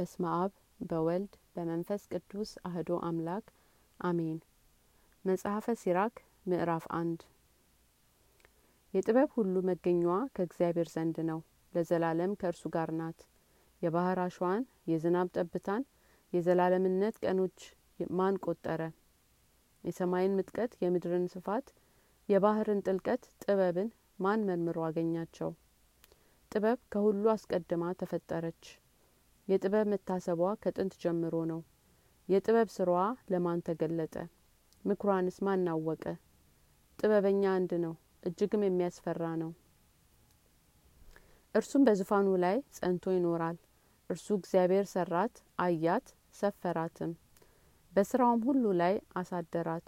በስመ አብ በወልድ በመንፈስ ቅዱስ አህዶ አምላክ አሜን። መጽሐፈ ሲራክ ምዕራፍ አንድ የጥበብ ሁሉ መገኛዋ ከእግዚአብሔር ዘንድ ነው፣ ለዘላለም ከእርሱ ጋር ናት። የባህር አሸዋን የዝናብ ጠብታን የዘላለምነት ቀኖች ማን ቆጠረ? የሰማይን ምጥቀት የምድርን ስፋት የባህርን ጥልቀት ጥበብን ማን መርምሮ አገኛቸው? ጥበብ ከሁሉ አስቀድማ ተፈጠረች። የጥበብ መታሰቧ ከጥንት ጀምሮ ነው። የጥበብ ስራዋ ለማን ተገለጠ? ምክሯንስ ማን አወቀ? ጥበበኛ አንድ ነው፣ እጅግም የሚያስፈራ ነው። እርሱም በዙፋኑ ላይ ጸንቶ ይኖራል። እርሱ እግዚአብሔር ሰራት፣ አያት፣ ሰፈራትም፣ በስራውም ሁሉ ላይ አሳደራት።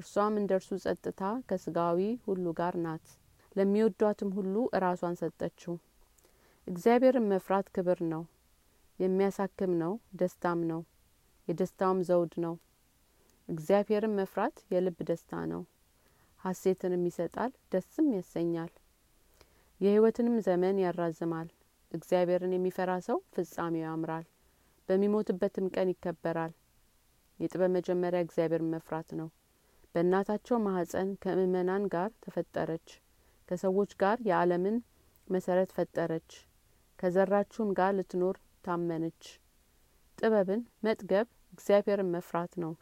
እርሷም እንደ እርሱ ጸጥታ ከስጋዊ ሁሉ ጋር ናት። ለሚወዷትም ሁሉ እራሷን ሰጠችው። እግዚአብሔርን መፍራት ክብር ነው፣ የሚያሳክም ነው፣ ደስታም ነው፣ የደስታውም ዘውድ ነው። እግዚአብሔርን መፍራት የልብ ደስታ ነው፣ ሐሴትንም ይሰጣል፣ ደስም ያሰኛል፣ የሕይወትንም ዘመን ያራዝማል። እግዚአብሔርን የሚፈራ ሰው ፍጻሜው ያምራል፣ በሚሞትበትም ቀን ይከበራል። የጥበብ መጀመሪያ እግዚአብሔርን መፍራት ነው። በእናታቸው ማህፀን ከምእመናን ጋር ተፈጠረች። ከሰዎች ጋር የዓለምን መሰረት ፈጠረች። ከዘራችሁም ጋር ልትኖር ታመነች። ጥበብን መጥገብ እግዚአብሔርን መፍራት ነው።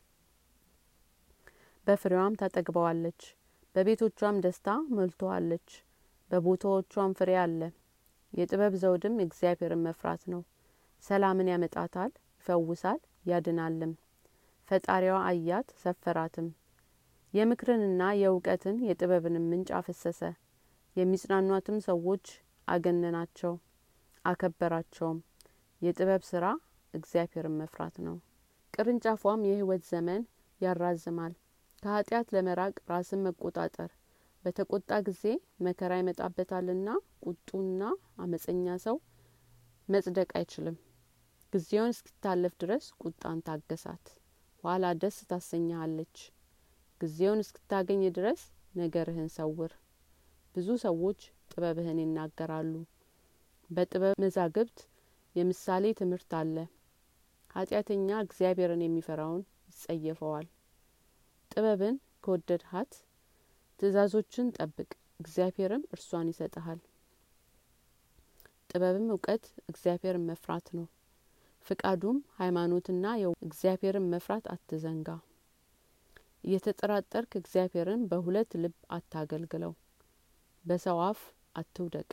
በፍሬዋም ታጠግበዋለች፣ በቤቶቿም ደስታ ሞልተዋለች፣ በቦታዎቿም ፍሬ አለ። የጥበብ ዘውድም እግዚአብሔርን መፍራት ነው። ሰላምን ያመጣታል፣ ይፈውሳል፣ ያድናልም። ፈጣሪዋ አያት፣ ሰፈራትም። የምክርንና የእውቀትን የጥበብንም ምንጭ አፈሰሰ። የሚጽናኗትም ሰዎች አገነናቸው፣ አከበራቸውም። የጥበብ ስራ እግዚአብሔርን መፍራት ነው። ቅርንጫፏም የሕይወት ዘመን ያራዝማል። ከኃጢአት ለመራቅ ራስን መቆጣጠር። በተቆጣ ጊዜ መከራ ይመጣበታልና ቁጡና አመፀኛ ሰው መጽደቅ አይችልም። ጊዜውን እስኪታለፍ ድረስ ቁጣን ታገሳት፣ ኋላ ደስ ታሰኛሃለች። ጊዜውን እስክታገኝ ድረስ ነገርህን ሰውር። ብዙ ሰዎች ጥበብህን ይናገራሉ። በጥበብ መዛግብት የምሳሌ ትምህርት አለ። ኃጢአተኛ እግዚአብሔርን የሚፈራውን ይጸየፈዋል። ጥበብን ከወደድሃት ትእዛዞችን ጠብቅ፣ እግዚአብሔርም እርሷን ይሰጠሃል። ጥበብም እውቀት እግዚአብሔርን መፍራት ነው። ፍቃዱም ሃይማኖትና እግዚአብሔርን መፍራት አትዘንጋ። እየተጠራጠርክ እግዚአብሔርን በሁለት ልብ አታገልግለው። በሰው አፍ አትውደቅ።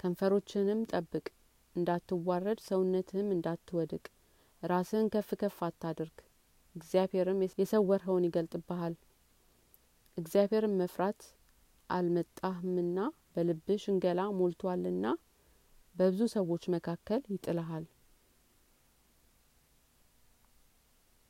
ከንፈሮችህንም ጠብቅ፣ እንዳትዋረድ ሰውነትህም እንዳትወድቅ። ራስህን ከፍ ከፍ አታድርግ፣ እግዚአብሔርም የሰወርኸውን ይገልጥብሃል። እግዚአብሔርን መፍራት አልመጣህምና በልብህ ሽንገላ ሞልቷልና በብዙ ሰዎች መካከል ይጥልሃል።